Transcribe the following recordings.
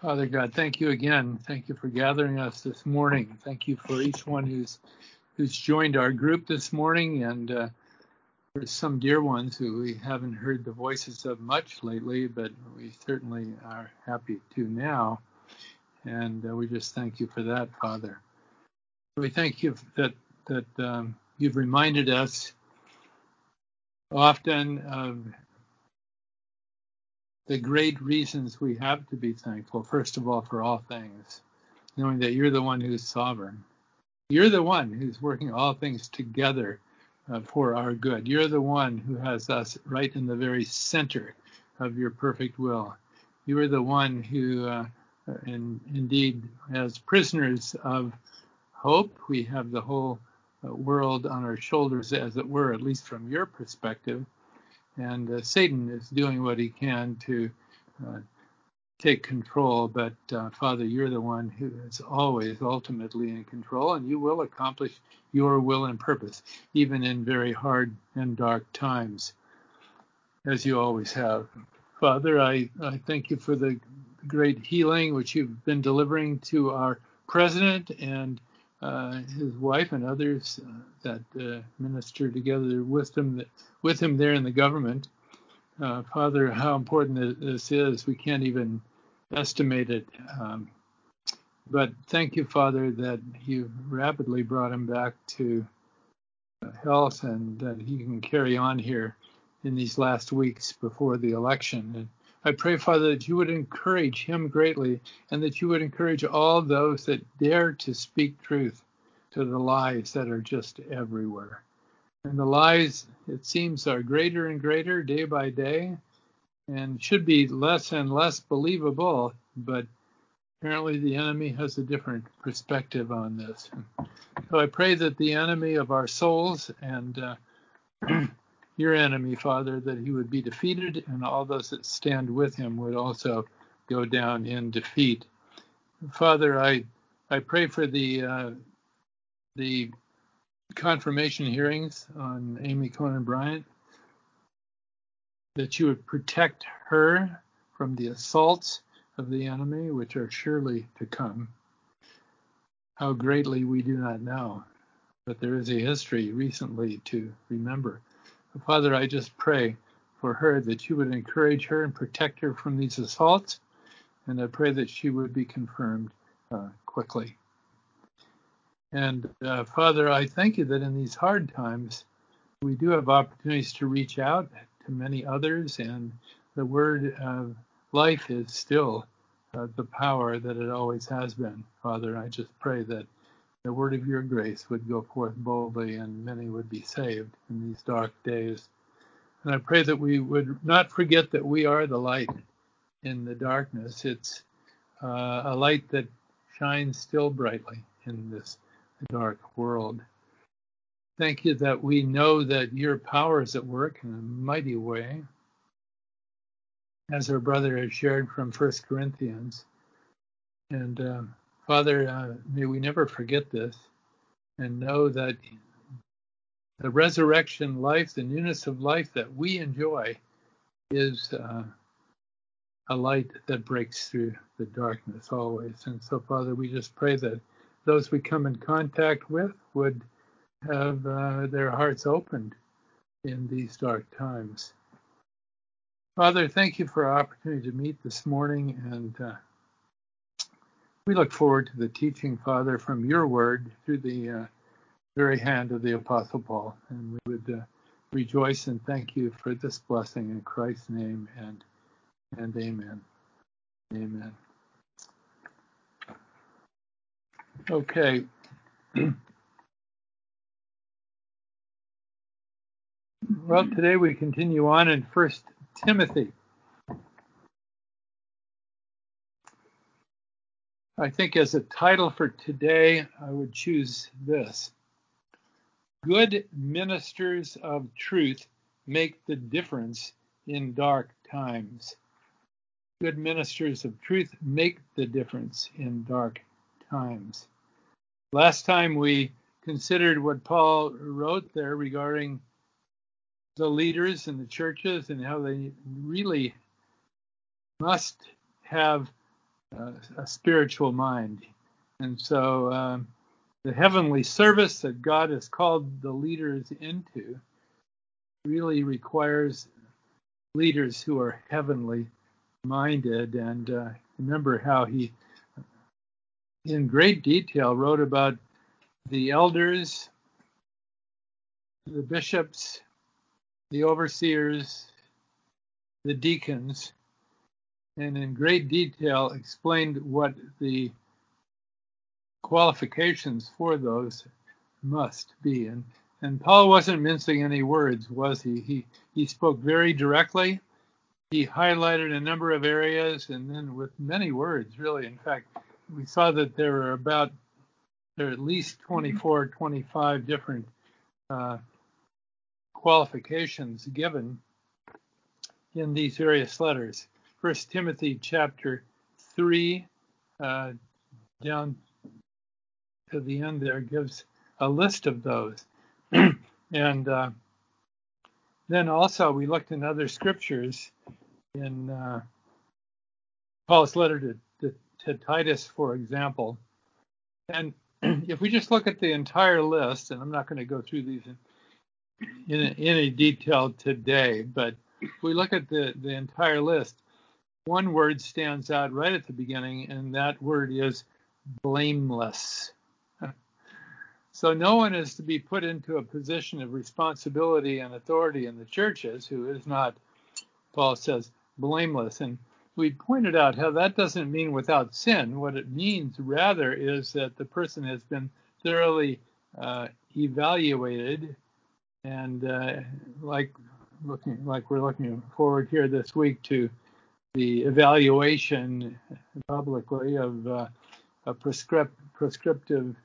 Father God, thank you again. Thank you for gathering us this morning. Thank you for each one who's who's joined our group this morning, and uh, there's some dear ones who we haven't heard the voices of much lately, but we certainly are happy to now. And uh, we just thank you for that, Father. We thank you that that um, you've reminded us often of the great reasons we have to be thankful, first of all, for all things, knowing that you're the one who's sovereign. You're the one who's working all things together uh, for our good. You're the one who has us right in the very center of your perfect will. You are the one who, uh, in, indeed, as prisoners of hope, we have the whole uh, world on our shoulders, as it were, at least from your perspective and uh, Satan is doing what he can to uh, take control. But uh, Father, you're the one who is always ultimately in control, and you will accomplish your will and purpose, even in very hard and dark times, as you always have. Father, I, I thank you for the great healing which you've been delivering to our president and uh, his wife and others uh, that uh, minister together with him, with him there in the government. Uh, Father, how important this is, we can't even estimate it. Um, but thank you, Father, that you rapidly brought him back to health and that he can carry on here in these last weeks before the election. I pray, Father, that you would encourage him greatly and that you would encourage all those that dare to speak truth to the lies that are just everywhere. And the lies, it seems, are greater and greater day by day and should be less and less believable, but apparently the enemy has a different perspective on this. So I pray that the enemy of our souls and uh, your enemy, Father, that he would be defeated, and all those that stand with him would also go down in defeat. Father, I I pray for the uh, the confirmation hearings on Amy Coney Barrett, that you would protect her from the assaults of the enemy, which are surely to come. How greatly we do not know, but there is a history recently to remember. Father, I just pray for her that you would encourage her and protect her from these assaults, and I pray that she would be confirmed uh, quickly. And uh, Father, I thank you that in these hard times, we do have opportunities to reach out to many others, and the word of life is still uh, the power that it always has been. Father, I just pray that the word of your grace would go forth boldly and many would be saved in these dark days. And I pray that we would not forget that we are the light in the darkness. It's uh, a light that shines still brightly in this dark world. Thank you that we know that your power is at work in a mighty way. As our brother has shared from First Corinthians. And uh, Father, uh, may we never forget this and know that the resurrection life, the newness of life that we enjoy, is uh, a light that breaks through the darkness always. And so, Father, we just pray that those we come in contact with would have uh, their hearts opened in these dark times. Father, thank you for our opportunity to meet this morning and uh, we look forward to the teaching, Father, from your word through the uh, very hand of the Apostle Paul. And we would uh, rejoice and thank you for this blessing in Christ's name and, and amen. Amen. Okay. well, today we continue on in First Timothy. I think as a title for today, I would choose this Good ministers of truth make the difference in dark times. Good ministers of truth make the difference in dark times. Last time we considered what Paul wrote there regarding the leaders in the churches and how they really must have uh, a spiritual mind. And so um, the heavenly service that God has called the leaders into really requires leaders who are heavenly minded. And uh, remember how he, in great detail, wrote about the elders, the bishops, the overseers, the deacons, and in great detail explained what the qualifications for those must be. And and Paul wasn't mincing any words, was he? He he spoke very directly. He highlighted a number of areas, and then with many words, really. In fact, we saw that there were about there are at least 24, 25 different uh, qualifications given in these various letters. First Timothy chapter three, uh, down to the end there, gives a list of those. and uh, then also we looked in other scriptures in uh, Paul's letter to, to, to, Titus, for example. And if we just look at the entire list, and I'm not going to go through these in, in, in any detail today, but if we look at the, the entire list, one word stands out right at the beginning, and that word is blameless. So no one is to be put into a position of responsibility and authority in the churches who is not, Paul says, blameless. And we pointed out how that doesn't mean without sin. What it means rather is that the person has been thoroughly uh, evaluated and uh, like looking like we're looking forward here this week to the evaluation publicly of uh, a prescript, prescriptive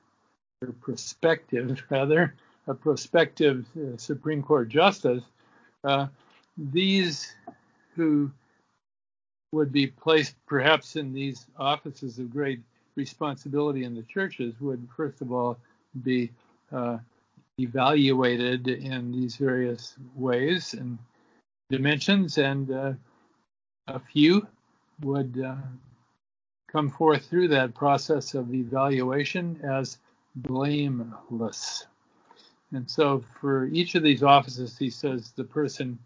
or prospective rather a prospective uh, Supreme Court justice, uh, these who would be placed perhaps in these offices of great responsibility in the churches would first of all be uh, evaluated in these various ways and dimensions, and uh, a few would uh, come forth through that process of evaluation as blameless. And so for each of these offices, he says the person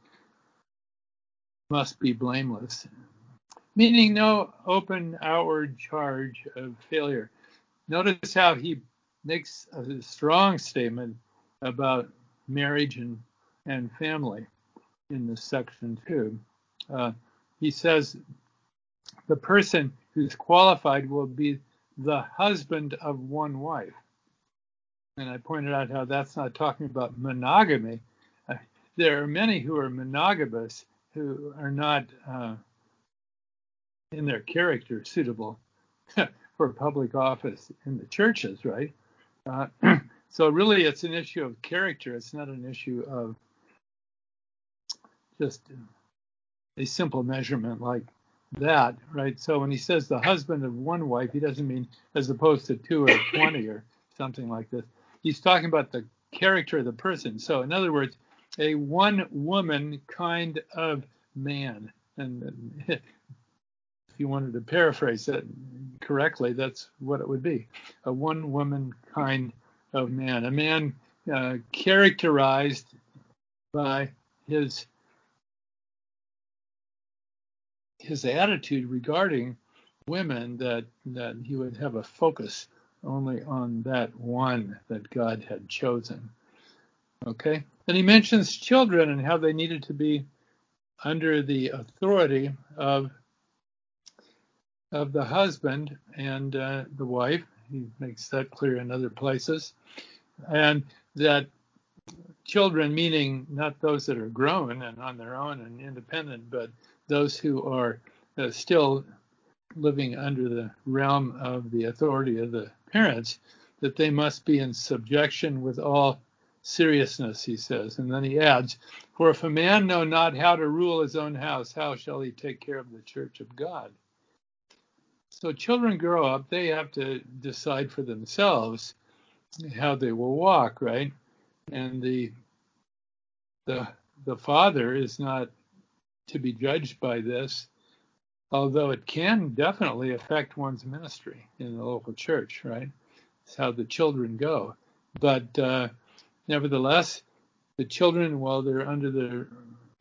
must be blameless, meaning no open outward charge of failure. Notice how he makes a strong statement about marriage and, and family in this section too. Uh, he says the person who's qualified will be the husband of one wife. And I pointed out how that's not talking about monogamy. Uh, there are many who are monogamous who are not uh, in their character suitable for public office in the churches, right? Uh, so really, it's an issue of character. It's not an issue of just a simple measurement like that, right? So when he says the husband of one wife, he doesn't mean as opposed to two or 20 or something like this. He's talking about the character of the person. So, in other words, a one woman kind of man. And if you wanted to paraphrase that correctly, that's what it would be a one woman kind of man, a man uh, characterized by his his attitude regarding women that that he would have a focus only on that one that God had chosen. Okay? And he mentions children and how they needed to be under the authority of of the husband and uh, the wife. He makes that clear in other places. And that children, meaning not those that are grown and on their own and independent, but those who are uh, still living under the realm of the authority of the parents, that they must be in subjection with all seriousness, he says. And then he adds, For if a man know not how to rule his own house, how shall he take care of the church of God? So children grow up, they have to decide for themselves how they will walk, right? And the the the father is not to be judged by this although it can definitely affect one's ministry in the local church, right? It's how the children go. But uh, nevertheless, the children, while they're under the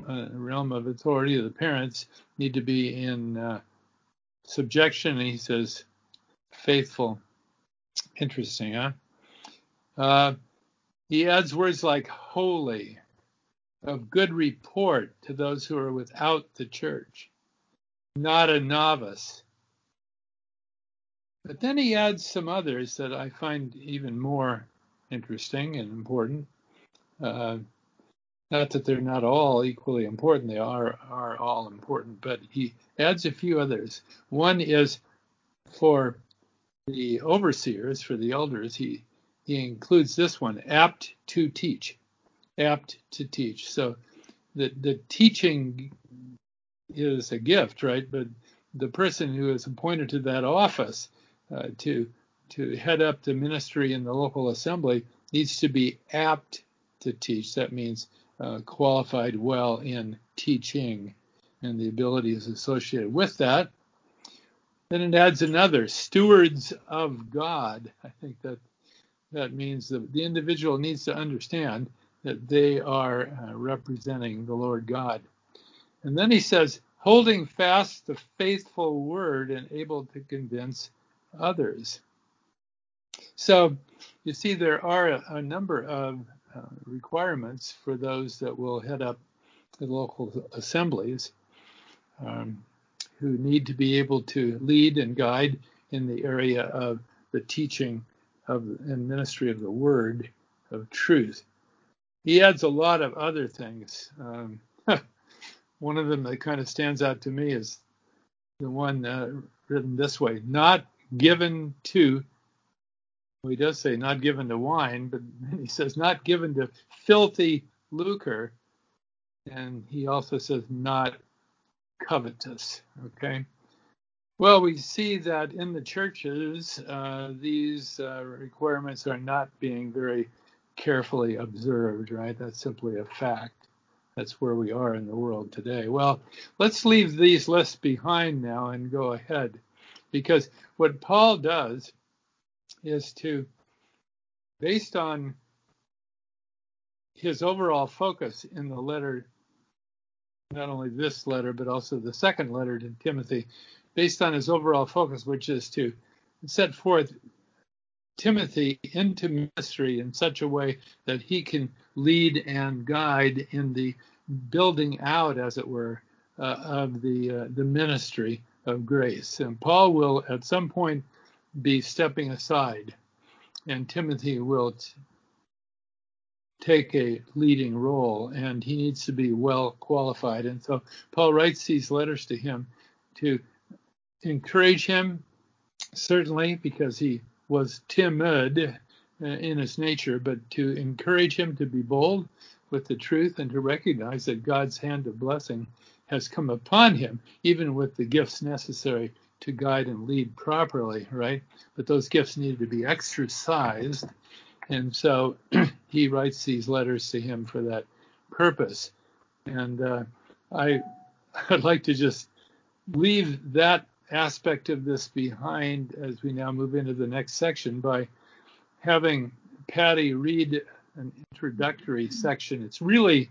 uh, realm of authority of the parents, need to be in uh, subjection. He says, faithful. Interesting, huh? Uh, he adds words like holy, of good report to those who are without the church, not a novice. But then he adds some others that I find even more interesting and important. Uh, not that they're not all equally important, they are, are all important, but he adds a few others. One is for the overseers, for the elders, he, he includes this one apt to teach. Apt to teach. So the, the teaching is a gift, right? But the person who is appointed to that office uh, to to head up the ministry in the local assembly needs to be apt to teach. That means uh, qualified well in teaching and the abilities associated with that. Then it adds another stewards of God. I think that that means that the individual needs to understand that they are uh, representing the Lord God. And then he says, holding fast the faithful word and able to convince others. So you see, there are a, a number of uh, requirements for those that will head up the local assemblies um, who need to be able to lead and guide in the area of the teaching of and ministry of the word of truth. He adds a lot of other things. Um, one of them that kind of stands out to me is the one uh, written this way: "Not given to well, he does say not given to wine, but he says not given to filthy lucre. And he also says not covetous. Okay. Well, we see that in the churches, uh, these uh, requirements are not being very carefully observed, right? That's simply a fact. That's where we are in the world today. Well, let's leave these lists behind now and go ahead. Because what Paul does is to, based on his overall focus in the letter, not only this letter, but also the second letter to Timothy, based on his overall focus, which is to set forth Timothy into ministry in such a way that he can lead and guide in the building out, as it were, uh, of the uh, the ministry of grace. And Paul will, at some point, be stepping aside, and Timothy will t- take a leading role, and he needs to be well qualified. And so Paul writes these letters to him to encourage him, certainly because he was timid uh, in his nature, but to encourage him to be bold with the truth and to recognize that God's hand of blessing has come upon him, even with the gifts necessary to guide and lead properly, right? But those gifts needed to be exercised. And so he writes these letters to him for that purpose. And uh, I, I'd like to just leave that aspect of this behind as we now move into the next section by having Patty read an introductory section. It's really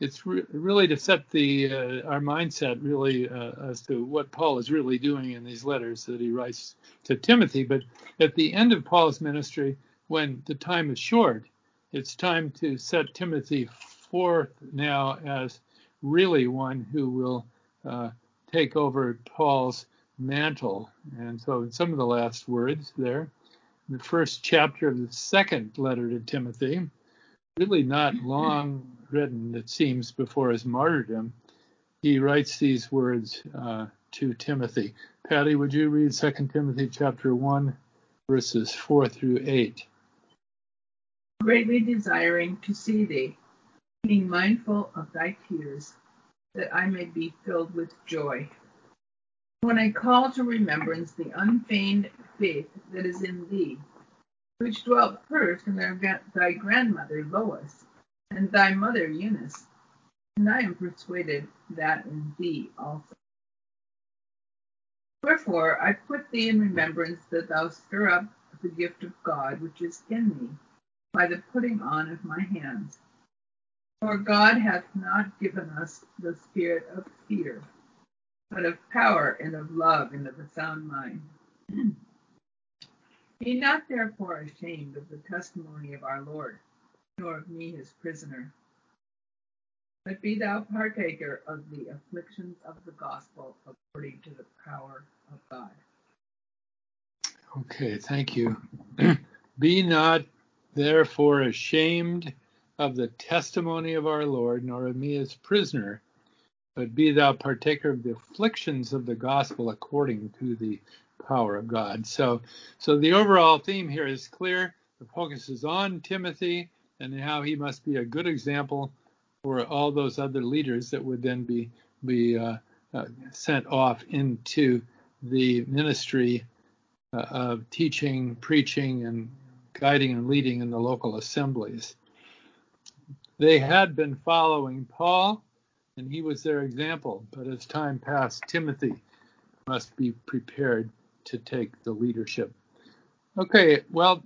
it's re- really to set the uh, our mindset really uh, as to what Paul is really doing in these letters that he writes to Timothy. But at the end of Paul's ministry, when the time is short, it's time to set Timothy forth now as really one who will uh, take over Paul's mantle. And so, in some of the last words there, in the first chapter of the second letter to Timothy, really not long written, it seems, before his martyrdom, he writes these words uh, to Timothy. Patty, would you read 2 Timothy chapter 1, verses 4 through 8? Greatly desiring to see thee, being mindful of thy tears, that I may be filled with joy. When I call to remembrance the unfeigned faith that is in thee, which dwelt first in thy grandmother Lois and thy mother Eunice, and I am persuaded that in thee also. Wherefore I put thee in remembrance that thou stir up the gift of God which is in me by the putting on of my hands. For God hath not given us the spirit of fear, but of power and of love and of a sound mind. Be not therefore ashamed of the testimony of our Lord, nor of me his prisoner, but be thou partaker of the afflictions of the gospel according to the power of God. Okay, thank you. be not therefore ashamed of the testimony of our Lord, nor of me as prisoner, but be thou partaker of the afflictions of the gospel according to the power of God. So, so the overall theme here is clear. The focus is on Timothy and how he must be a good example for all those other leaders that would then be be uh, uh, sent off into the ministry uh, of teaching, preaching, and guiding and leading in the local assemblies. They had been following Paul, and he was their example. But as time passed, Timothy must be prepared to take the leadership. Okay, well,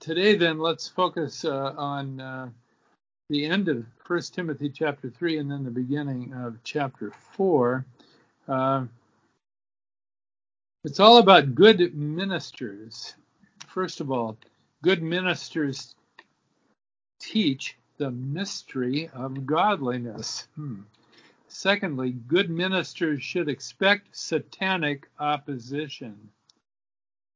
today then let's focus uh, on uh, the end of 1 Timothy chapter 3 and then the beginning of chapter 4. Uh, it's all about good ministers. First of all, good ministers teach the mystery of godliness. Hmm. Secondly, good ministers should expect satanic opposition.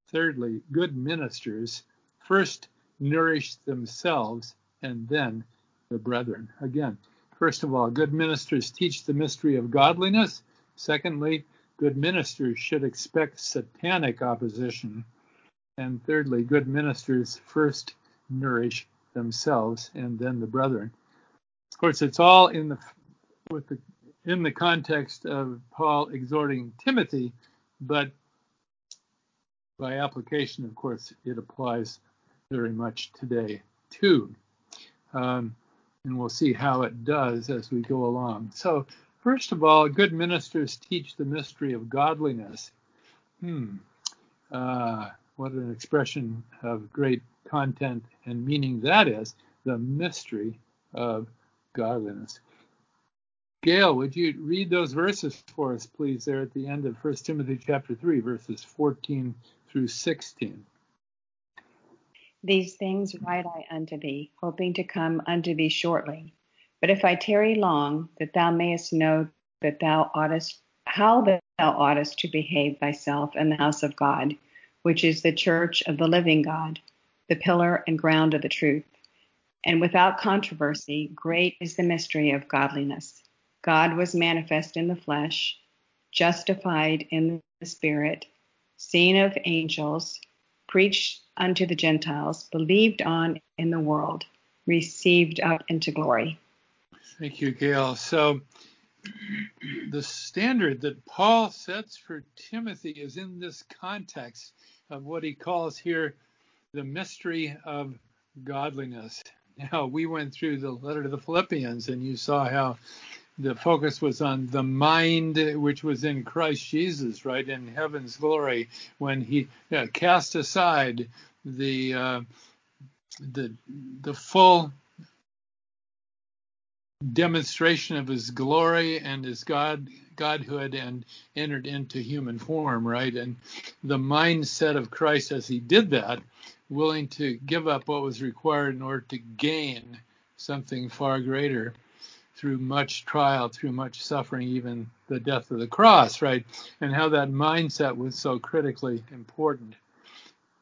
Thirdly, good ministers first nourish themselves and then the brethren. Again, first of all, good ministers teach the mystery of godliness. Secondly, good ministers should expect satanic opposition. And thirdly, good ministers first nourish themselves and then the brethren. Of course, it's all in the with the in the context of Paul exhorting Timothy, but by application, of course, it applies very much today too. Um, and we'll see how it does as we go along. So, first of all, good ministers teach the mystery of godliness. Hmm. Uh, what an expression of great content and meaning that is the mystery of godliness. Gail, would you read those verses for us, please, there at the end of 1 Timothy chapter 3, verses 14 through 16? These things write I unto thee, hoping to come unto thee shortly. But if I tarry long, that thou mayest know that thou oughtest how that thou oughtest to behave thyself in the house of God, which is the church of the living God, the pillar and ground of the truth. And without controversy, great is the mystery of godliness. God was manifest in the flesh, justified in the spirit, seen of angels, preached unto the Gentiles, believed on in the world, received up into glory. Thank you, Gail. So, the standard that Paul sets for Timothy is in this context of what he calls here the mystery of godliness. Now, we went through the letter to the Philippians, and you saw how the focus was on the mind which was in Christ Jesus, right, in heaven's glory, when he uh, cast aside the uh, the the full demonstration of his glory and his God godhood and entered into human form, right? And the mindset of Christ as he did that, willing to give up what was required in order to gain something far greater through much trial, through much suffering, even the death of the cross, right? And how that mindset was so critically important.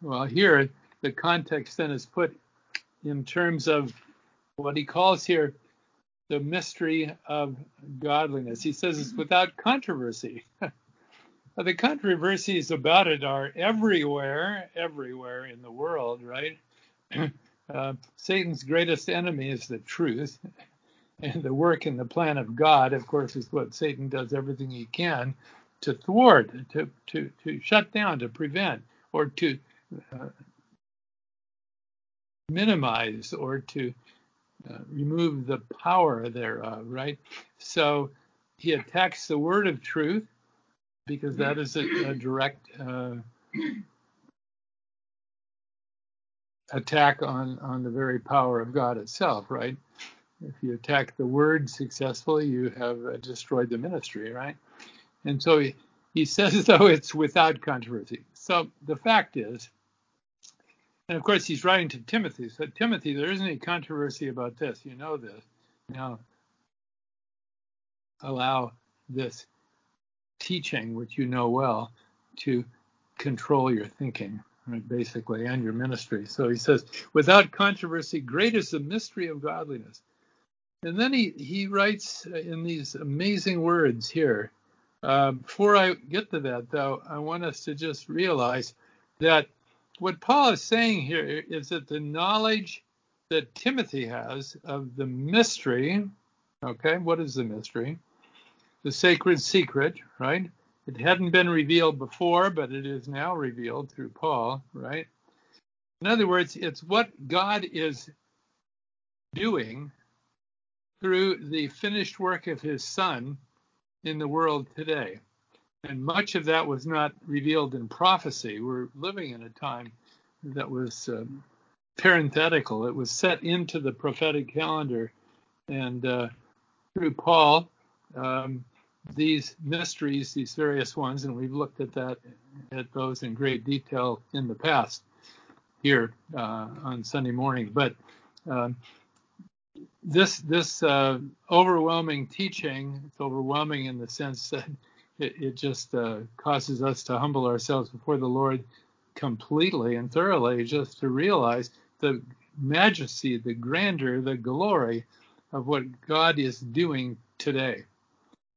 Well, here the context then is put in terms of what he calls here the mystery of godliness. He says it's without controversy. the controversies about it are everywhere, everywhere in the world, right? Uh, Satan's greatest enemy is the truth. And the work and the plan of God, of course, is what Satan does everything he can to thwart, to, to, to shut down, to prevent, or to uh, minimize, or to uh, remove the power thereof, right? So he attacks the word of truth because that is a, a direct uh, attack on on the very power of God itself, right? If you attack the word successfully, you have uh, destroyed the ministry, right? And so he, he says, though, it's without controversy. So the fact is, and of course he's writing to Timothy. So Timothy, there isn't any controversy about this. You know this. Now allow this teaching, which you know well, to control your thinking, right, basically, and your ministry. So he says, without controversy, great is the mystery of godliness. And then he, he writes in these amazing words here. Uh, before I get to that, though, I want us to just realize that what Paul is saying here is that the knowledge that Timothy has of the mystery, okay, what is the mystery? The sacred secret, right? It hadn't been revealed before, but it is now revealed through Paul, right? In other words, it's what God is doing through the finished work of his Son in the world today. And much of that was not revealed in prophecy. We're living in a time that was um, parenthetical, it was set into the prophetic calendar. And uh, through Paul, um, these mysteries, these various ones, and we've looked at that at those in great detail in the past here uh, on Sunday morning. But um, this this uh, overwhelming teaching, it's overwhelming in the sense that it, it just uh, causes us to humble ourselves before the Lord completely and thoroughly, just to realize the majesty, the grandeur, the glory of what God is doing today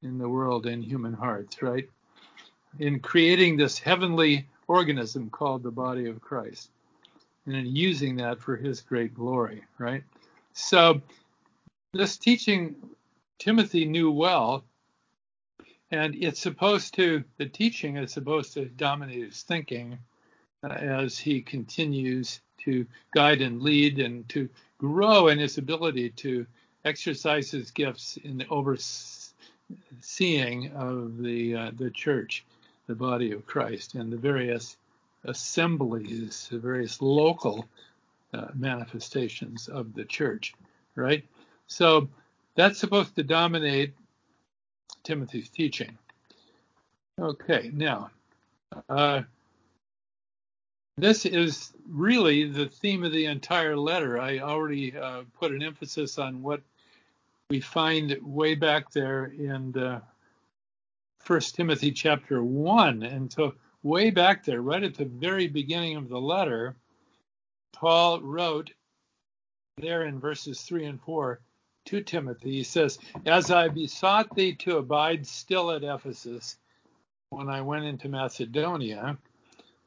in the world and human hearts, right? In creating this heavenly organism called the body of Christ and in using that for his great glory, right? So this teaching Timothy knew well, and it's supposed to, the teaching is supposed to dominate his thinking as he continues to guide and lead and to grow in his ability to exercise his gifts in the overseeing of the uh, the church, the body of Christ, and the various assemblies, the various local uh, manifestations of the church, right? So that's supposed to dominate Timothy's teaching. Okay, now, uh, this is really the theme of the entire letter. I already uh, put an emphasis on what we find way back there in First Timothy chapter one, and so way back there, right at the very beginning of the letter, Paul wrote there in verses three and four to Timothy. He says, As I besought thee to abide still at Ephesus when I went into Macedonia,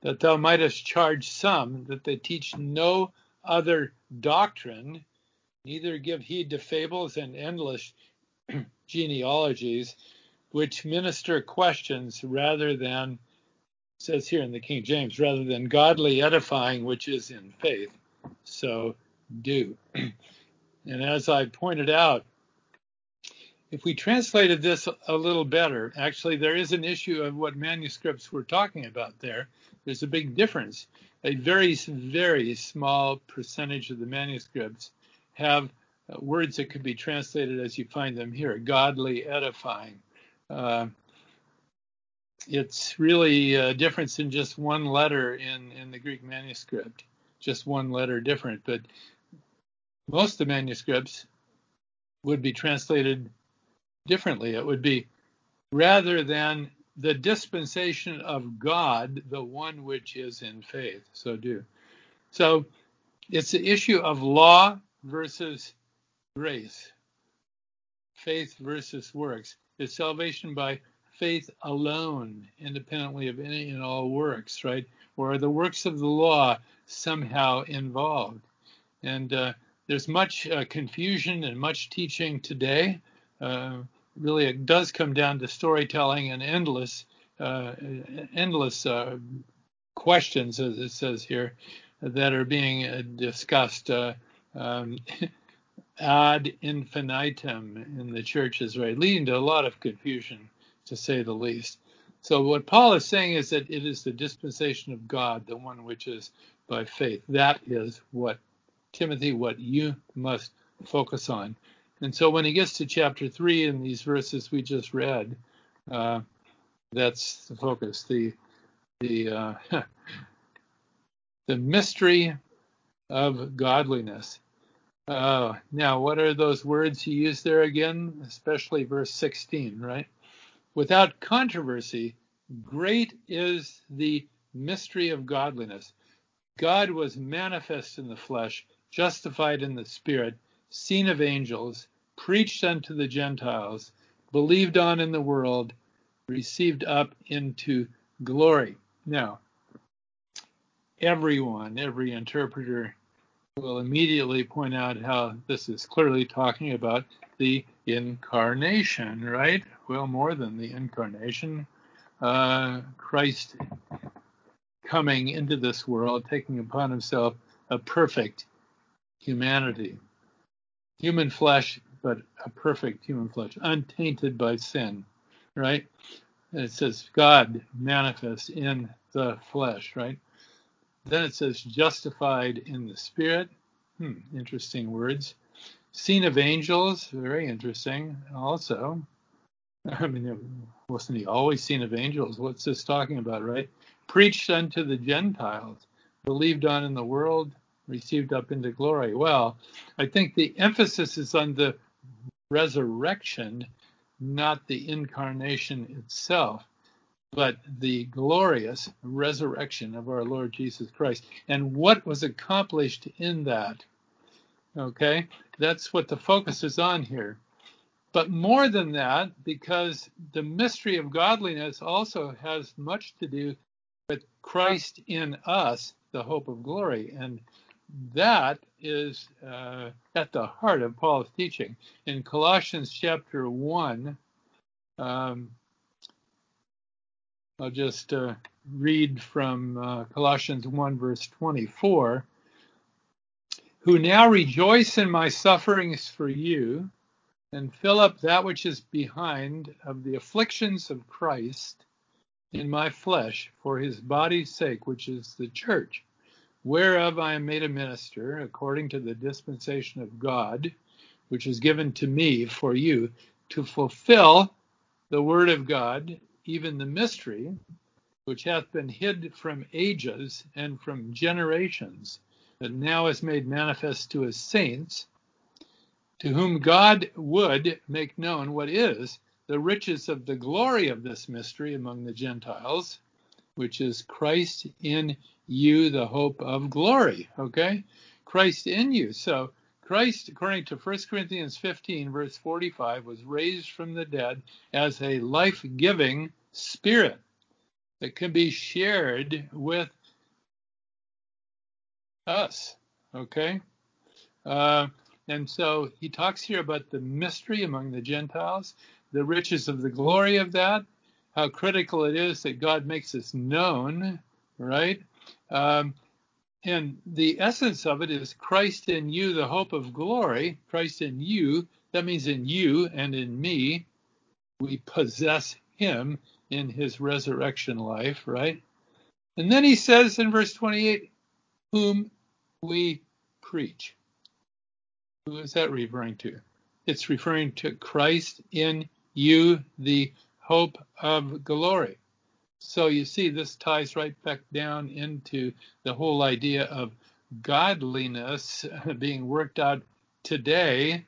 that thou mightest charge some that they teach no other doctrine, neither give heed to fables and endless genealogies, which minister questions rather than, says here in the King James, rather than godly edifying, which is in faith. So do. And as I pointed out, if we translated this a little better, actually, there is an issue of what manuscripts we're talking about there. There's a big difference. A very, very small percentage of the manuscripts have uh, words that could be translated as you find them here godly, edifying. Uh, it's really a difference in just one letter in, in the Greek manuscript, just one letter different. But most of the manuscripts would be translated differently. It would be rather than the dispensation of God, the one which is in faith. So do. So it's the issue of law versus grace, faith versus works. It's salvation by faith alone, independently of any and all works, right? Or are the works of the law somehow involved? And uh, there's much uh, confusion and much teaching today. Uh, really, it does come down to storytelling and endless, uh, endless uh, questions, as it says here, that are being uh, discussed um, ad infinitum in the churches, right, leading to a lot of confusion, to say the least. So what Paul is saying is that it is the dispensation of God, the one which is by faith. That is what Timothy, what you must focus on. And so when he gets to chapter three in these verses we just read, uh, that's the focus. The the uh, the mystery of godliness. Uh, now, what are those words he used there again? Especially verse 16, right? Without controversy, great is the mystery of godliness. God was manifest in the flesh, justified in the spirit, seen of angels, preached unto the Gentiles, believed on in the world, received up into glory. Now, everyone, every interpreter will immediately point out how this is clearly talking about the incarnation, right? Well, more than the incarnation. Uh, Christ coming into this world, taking upon himself a perfect humanity. Human flesh, but a perfect human flesh, untainted by sin, right? And it says God manifest in the flesh, right? Then it says justified in the spirit. Hmm, interesting words. Seen of angels, very interesting also. I mean, wasn't he always seen of angels? What's this talking about, right? Preached unto the Gentiles, believed on in the world, received up into glory. Well, I think the emphasis is on the resurrection, not the incarnation itself but the glorious resurrection of our Lord Jesus Christ and what was accomplished in that. Okay, that's what the focus is on here. But more than that, because the mystery of godliness also has much to do with Christ in us, the hope of glory. And that is uh, at the heart of Paul's teaching. In Colossians chapter 1, um, I'll just uh, read from uh, Colossians 1, verse 24. Who now rejoice in my sufferings for you, and fill up that which is behind of the afflictions of Christ in my flesh for his body's sake, which is the church, whereof I am made a minister according to the dispensation of God, which is given to me for you to fulfill the word of God even the mystery which hath been hid from ages and from generations, that now is made manifest to his saints, to whom God would make known what is the riches of the glory of this mystery among the Gentiles, which is Christ in you, the hope of glory. Okay? Christ in you. So Christ, according to 1 Corinthians 15, verse 45, was raised from the dead as a life giving spirit that can be shared with us. Okay? Uh, and so he talks here about the mystery among the Gentiles, the riches of the glory of that, how critical it is that God makes us known, right? Um, and the essence of it is Christ in you, the hope of glory. Christ in you, that means in you and in me, we possess him in his resurrection life, right? And then he says in verse 28, whom we preach. Who is that referring to? It's referring to Christ in you, the hope of glory. So you see, this ties right back down into the whole idea of godliness being worked out today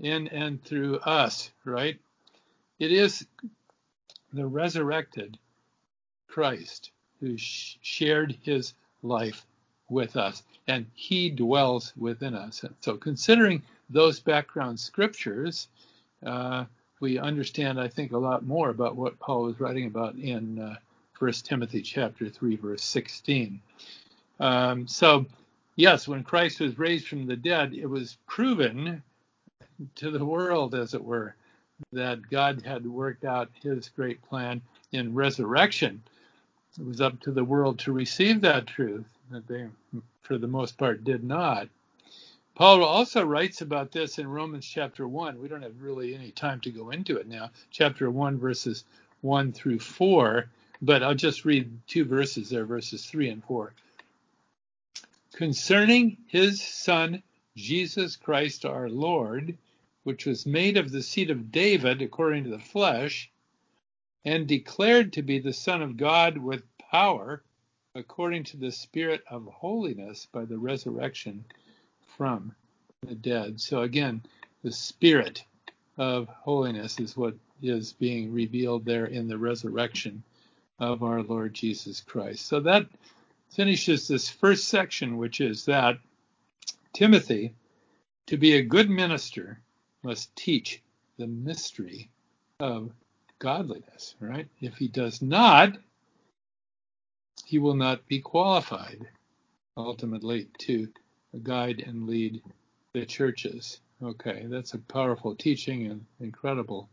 in and through us, right? It is the resurrected Christ who sh- shared his life with us, and he dwells within us. So, considering those background scriptures, uh, we understand, I think, a lot more about what Paul was writing about in uh, 1 Timothy chapter 3, verse 16. Um, so, yes, when Christ was raised from the dead, it was proven to the world, as it were, that God had worked out his great plan in resurrection. It was up to the world to receive that truth, that they, for the most part, did not. Paul also writes about this in Romans chapter 1. We don't have really any time to go into it now. Chapter 1, verses 1 through 4, but I'll just read two verses there, verses 3 and 4. Concerning his Son, Jesus Christ our Lord, which was made of the seed of David according to the flesh, and declared to be the Son of God with power according to the Spirit of holiness by the resurrection from the dead. So again, the Spirit of holiness is what is being revealed there in the resurrection of our Lord Jesus Christ. So that finishes this first section, which is that Timothy, to be a good minister, must teach the mystery of godliness, right? If he does not, he will not be qualified ultimately to guide and lead the churches. Okay, that's a powerful teaching and incredible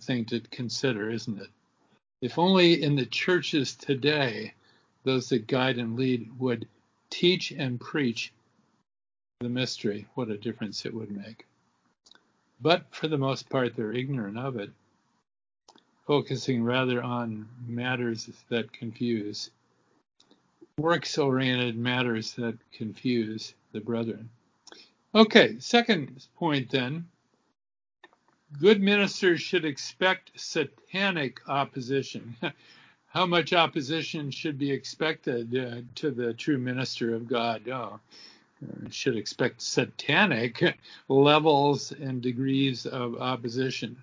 thing to consider, isn't it? If only in the churches today, those that guide and lead would teach and preach the mystery, what a difference it would make. But for the most part, they're ignorant of it, focusing rather on matters that confuse, works oriented matters that confuse the brethren. Okay, second point then good ministers should expect satanic opposition. How much opposition should be expected uh, to the true minister of God? Oh, uh, should expect satanic levels and degrees of opposition,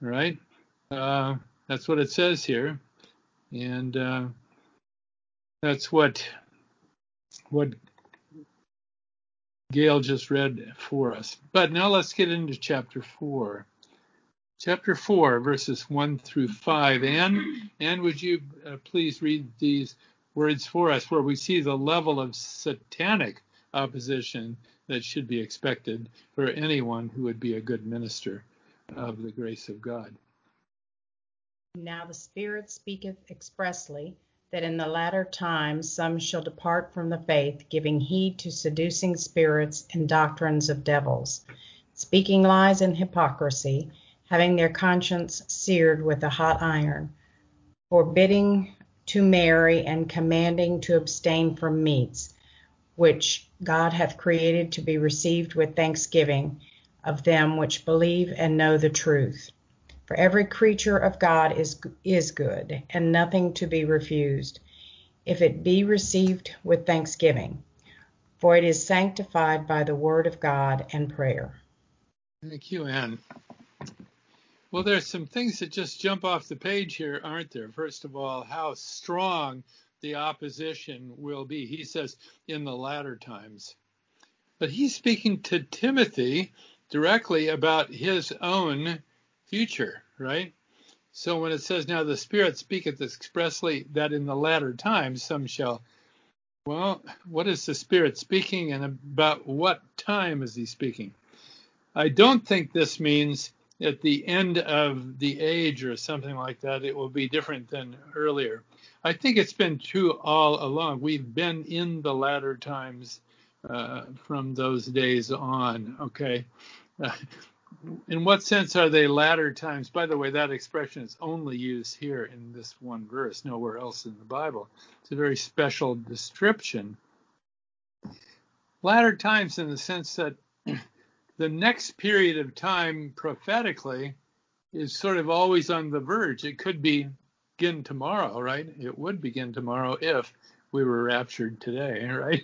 right? Uh, that's what it says here, and uh, that's what what Gail just read for us. But now let's get into chapter four chapter 4, verses 1 through 5. Anne, Anne would you uh, please read these words for us where we see the level of satanic opposition that should be expected for anyone who would be a good minister of the grace of God. Now the Spirit speaketh expressly that in the latter times some shall depart from the faith, giving heed to seducing spirits and doctrines of devils, speaking lies and hypocrisy having their conscience seared with a hot iron, forbidding to marry and commanding to abstain from meats, which God hath created to be received with thanksgiving of them which believe and know the truth. For every creature of God is, is good, and nothing to be refused, if it be received with thanksgiving, for it is sanctified by the word of God and prayer. Thank you, Anne. Well, there's some things that just jump off the page here, aren't there? First of all, how strong the opposition will be. He says, in the latter times. But he's speaking to Timothy directly about his own future, right? So when it says, Now the Spirit speaketh expressly that in the latter times some shall. Well, what is the Spirit speaking and about what time is he speaking? I don't think this means at the end of the age or something like that, it will be different than earlier. I think it's been true all along. We've been in the latter times uh, from those days on. Okay. Uh, in what sense are they latter times? By the way, that expression is only used here in this one verse, nowhere else in the Bible. It's a very special description. Latter times, in the sense that the next period of time prophetically is sort of always on the verge. It could begin tomorrow, right? It would begin tomorrow if we were raptured today, right?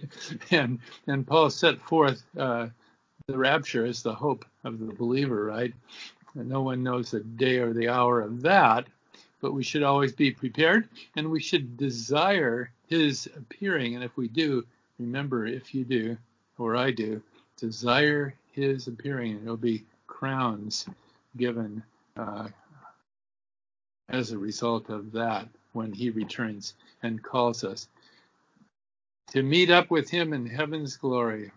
And and Paul set forth uh, the rapture as the hope of the believer, right? And no one knows the day or the hour of that, but we should always be prepared and we should desire his appearing. And if we do, remember, if you do, or I do, desire his appearing, and there'll be crowns given uh, as a result of that when he returns and calls us to meet up with him in heaven's glory.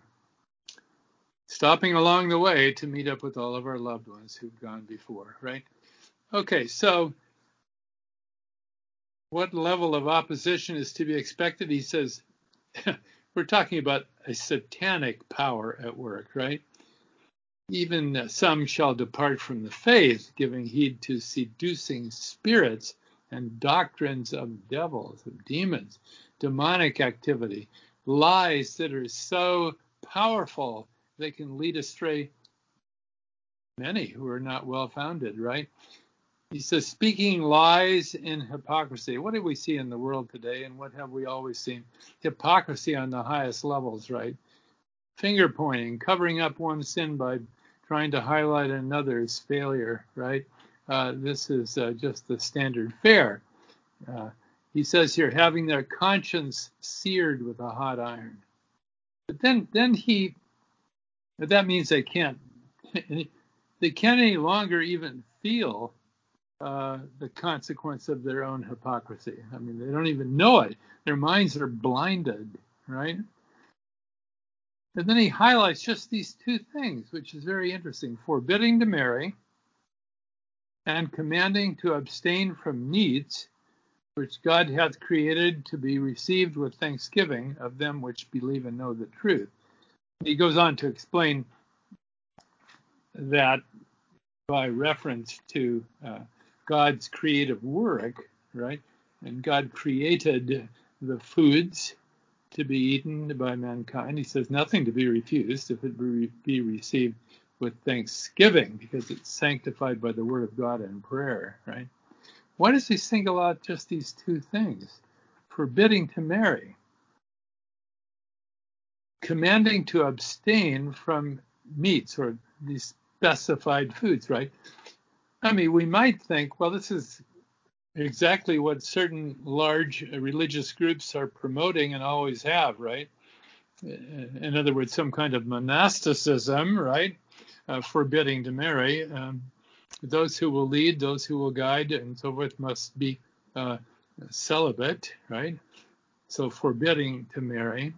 Stopping along the way to meet up with all of our loved ones who've gone before, right? Okay, so what level of opposition is to be expected? He says, we're talking about a satanic power at work, right? Even uh, some shall depart from the faith, giving heed to seducing spirits and doctrines of devils, of demons, demonic activity, lies that are so powerful they can lead astray many who are not well founded, right? He says, speaking lies in hypocrisy. What do we see in the world today, and what have we always seen? Hypocrisy on the highest levels, right? Finger pointing, covering up one sin by trying to highlight another's failure, right? Uh, this is uh, just the standard fare. Uh, he says here, having their conscience seared with a hot iron. But then, then he, that means they can't, they can't any longer even feel uh, the consequence of their own hypocrisy. I mean, they don't even know it. Their minds are blinded, right? And then he highlights just these two things, which is very interesting forbidding to marry and commanding to abstain from meats which God hath created to be received with thanksgiving of them which believe and know the truth. He goes on to explain that by reference to uh, God's creative work, right? And God created the foods to be eaten by mankind. He says nothing to be refused if it be received with thanksgiving because it's sanctified by the word of God and prayer, right? Why does he single out just these two things? Forbidding to marry, commanding to abstain from meats or these specified foods, right? I mean, we might think, well, this is exactly what certain large religious groups are promoting and always have, right? In other words, some kind of monasticism, right? Uh, forbidding to marry. Um, those who will lead, those who will guide, and so forth must be uh, celibate, right? So forbidding to marry.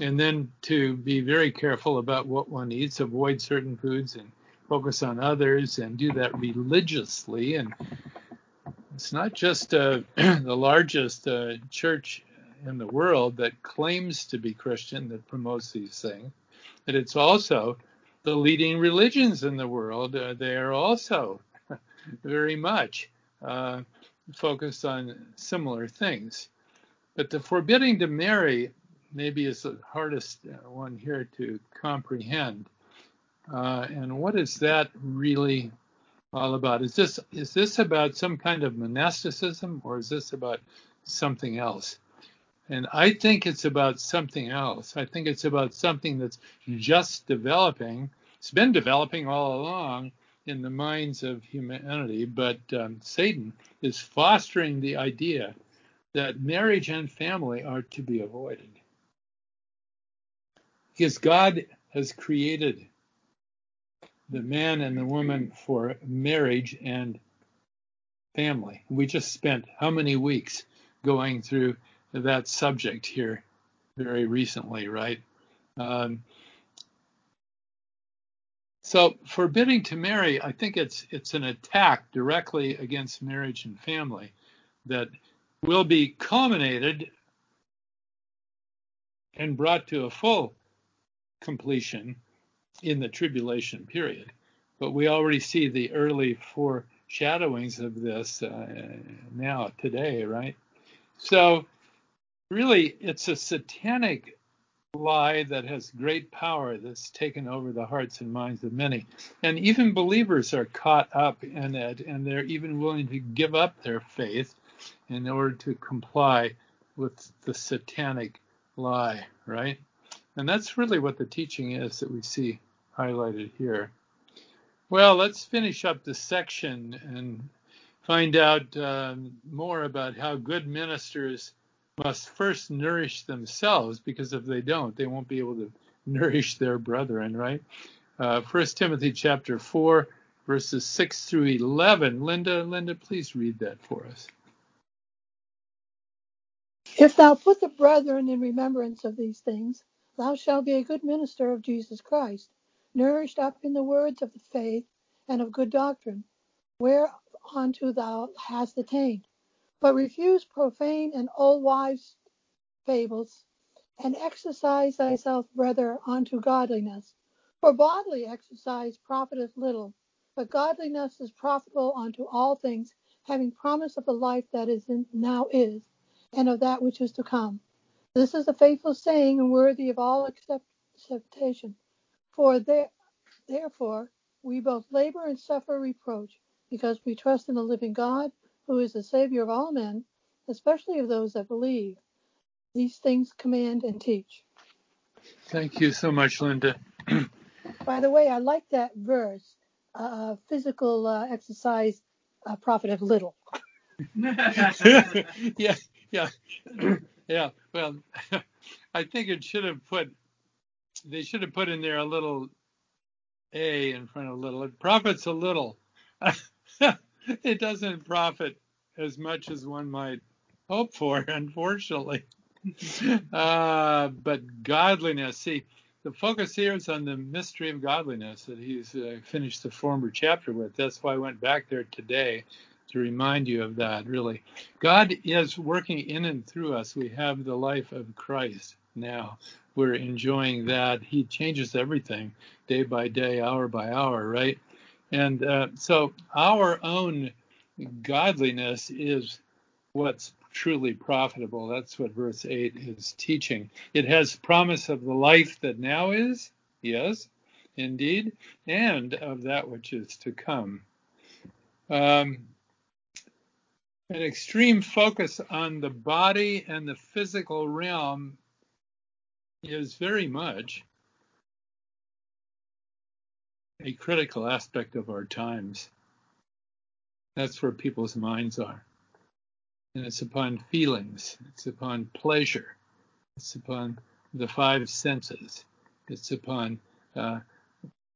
And then to be very careful about what one eats, avoid certain foods, and focus on others and do that religiously. And it's not just uh, the largest uh, church in the world that claims to be Christian that promotes these things, but it's also the leading religions in the world. Uh, they are also very much uh, focused on similar things. But the forbidding to marry maybe is the hardest uh, one here to comprehend. Uh, and what is that really all about? Is this is this about some kind of monasticism or is this about something else? And I think it's about something else. I think it's about something that's just developing. It's been developing all along in the minds of humanity, but um, Satan is fostering the idea that marriage and family are to be avoided. Because God has created the man and the woman for marriage and family. We just spent how many weeks going through that subject here very recently, right? Um, so forbidding to marry, I think it's it's an attack directly against marriage and family that will be culminated and brought to a full completion in the tribulation period. But we already see the early foreshadowings of this uh, now, today, right? So, really, it's a satanic lie that has great power that's taken over the hearts and minds of many. And even believers are caught up in it, and they're even willing to give up their faith in order to comply with the satanic lie, right? And that's really what the teaching is that we see highlighted here. Well, let's finish up this section and find out um, more about how good ministers must first nourish themselves, because if they don't, they won't be able to nourish their brethren, right? Uh, 1 Timothy chapter 4, verses 6 through 11. Linda, Linda, please read that for us. If thou put the brethren in remembrance of these things, thou shalt be a good minister of Jesus Christ, nourished up in the words of the faith and of good doctrine, whereunto thou hast attained. But refuse profane and old wives' fables, and exercise thyself rather unto godliness. For bodily exercise profiteth little, but godliness is profitable unto all things, having promise of the life that is in, now is, and of that which is to come. This is a faithful saying and worthy of all accept, acceptation. For there, therefore we both labor and suffer reproach, because we trust in the living God, who is the Savior of all men, especially of those that believe. These things command and teach. Thank you so much, Linda. By the way, I like that verse. Uh, physical uh, exercise uh, profiteth little. yeah, yeah, yeah. Well, I think it should have put they should have put in there a little a in front of little. It profits a little. it doesn't profit as much as one might hope for, unfortunately. uh, but godliness, see, the focus here is on the mystery of godliness that he's uh, finished the former chapter with. That's why I went back there today to remind you of that, really. God is working in and through us. We have the life of Christ now. We're enjoying that. He changes everything day by day, hour by hour, right? And uh, so our own godliness is what's truly profitable. That's what verse 8 is teaching. It has promise of the life that now is, yes, indeed, and of that which is to come. Um, an extreme focus on the body and the physical realm is very much a critical aspect of our times. That's where people's minds are and it's upon feelings, it's upon pleasure, it's upon the five senses, it's upon uh,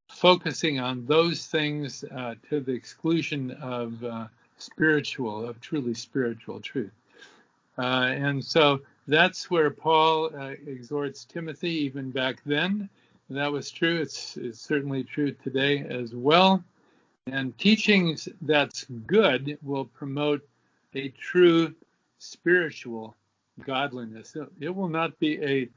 focusing on those things uh, to the exclusion of uh, spiritual, of truly spiritual truth. Uh, and so that's where Paul uh, exhorts Timothy, even back then. That was true. It's, it's certainly true today as well. And teachings that's good will promote a true spiritual godliness. It will not be a,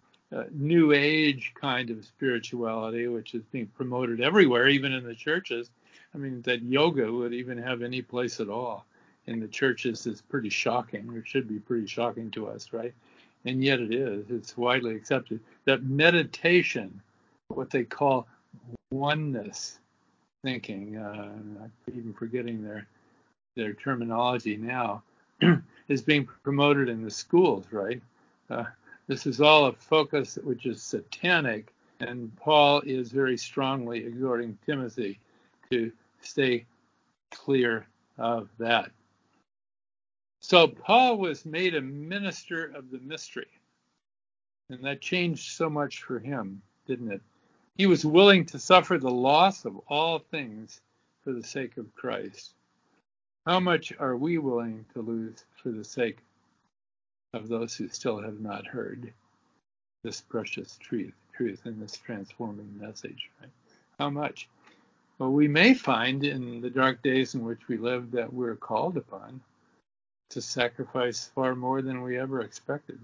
new age kind of spirituality, which is being promoted everywhere, even in the churches. I mean, that yoga would even have any place at all in the churches is pretty shocking, or should be pretty shocking to us, right? And yet it is. It's widely accepted that meditation, what they call oneness thinking, uh, I'm even forgetting their their terminology now, is being promoted in the schools, right? Uh, this is all a focus which is satanic, and Paul is very strongly exhorting Timothy to stay clear of that. So Paul was made a minister of the mystery, and that changed so much for him, didn't it? He was willing to suffer the loss of all things for the sake of Christ. How much are we willing to lose for the sake of those who still have not heard this precious truth, truth and this transforming message? Right? How much? Well, we may find in the dark days in which we live that we're called upon to sacrifice far more than we ever expected.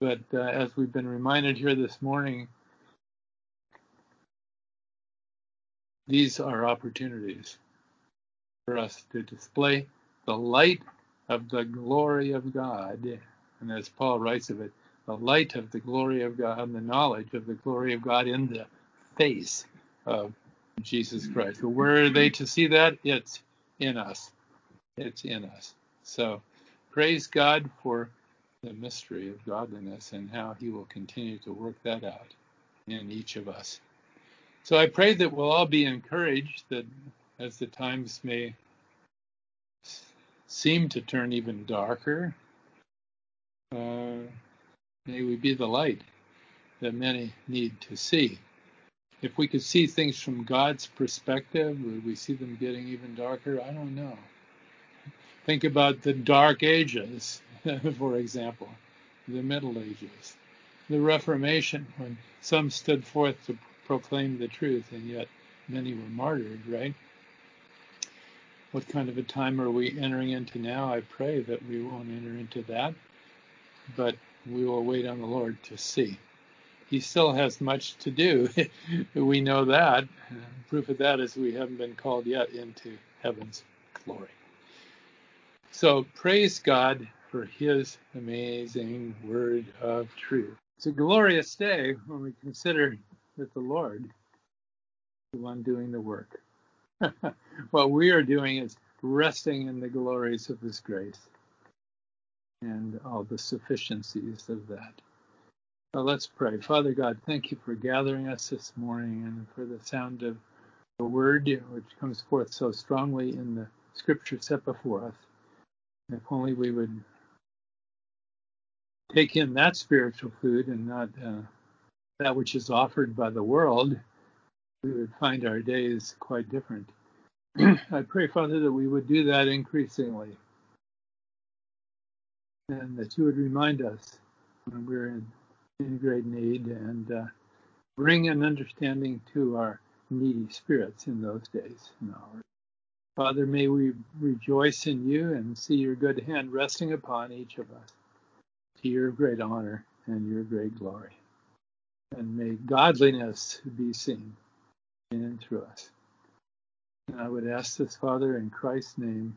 But uh, as we've been reminded here this morning, these are opportunities for us to display the light of the glory of God. And as Paul writes of it, the light of the glory of God and the knowledge of the glory of God in the face of Jesus Christ. where are they to see that? It's in us. It's in us. So praise God for the mystery of godliness and how he will continue to work that out in each of us. So I pray that we'll all be encouraged that as the times may seem to turn even darker, uh, may we be the light that many need to see. If we could see things from God's perspective, would we see them getting even darker? I don't know. Think about the Dark Ages, for example, the Middle Ages, the Reformation, when some stood forth to proclaim the truth and yet many were martyred, right? what kind of a time are we entering into now? I pray that we won't enter into that, but we will wait on the Lord to see. he still has much to do. we know that. proof of that is we haven't been called yet into heaven's glory. So praise God for his amazing word of truth. It's a glorious day when we consider that the Lord is the one doing the work. what we are doing is resting in the glories of his grace and all the sufficiencies of that. Well, let's pray. Father God, thank you for gathering us this morning and for the sound of the word which comes forth so strongly in the scripture set before us. If only we would take in that spiritual food and not uh, that which is offered by the world, we would find our days quite different. I pray, Father, that we would do that increasingly and that you would remind us when we're in, in great need and uh, bring an understanding to our needy spirits in those days and hours. Father, may we rejoice in you and see your good hand resting upon each of us to your great honor and your great glory. And may godliness be seen in and through us. And I would ask this, Father, in Christ's name.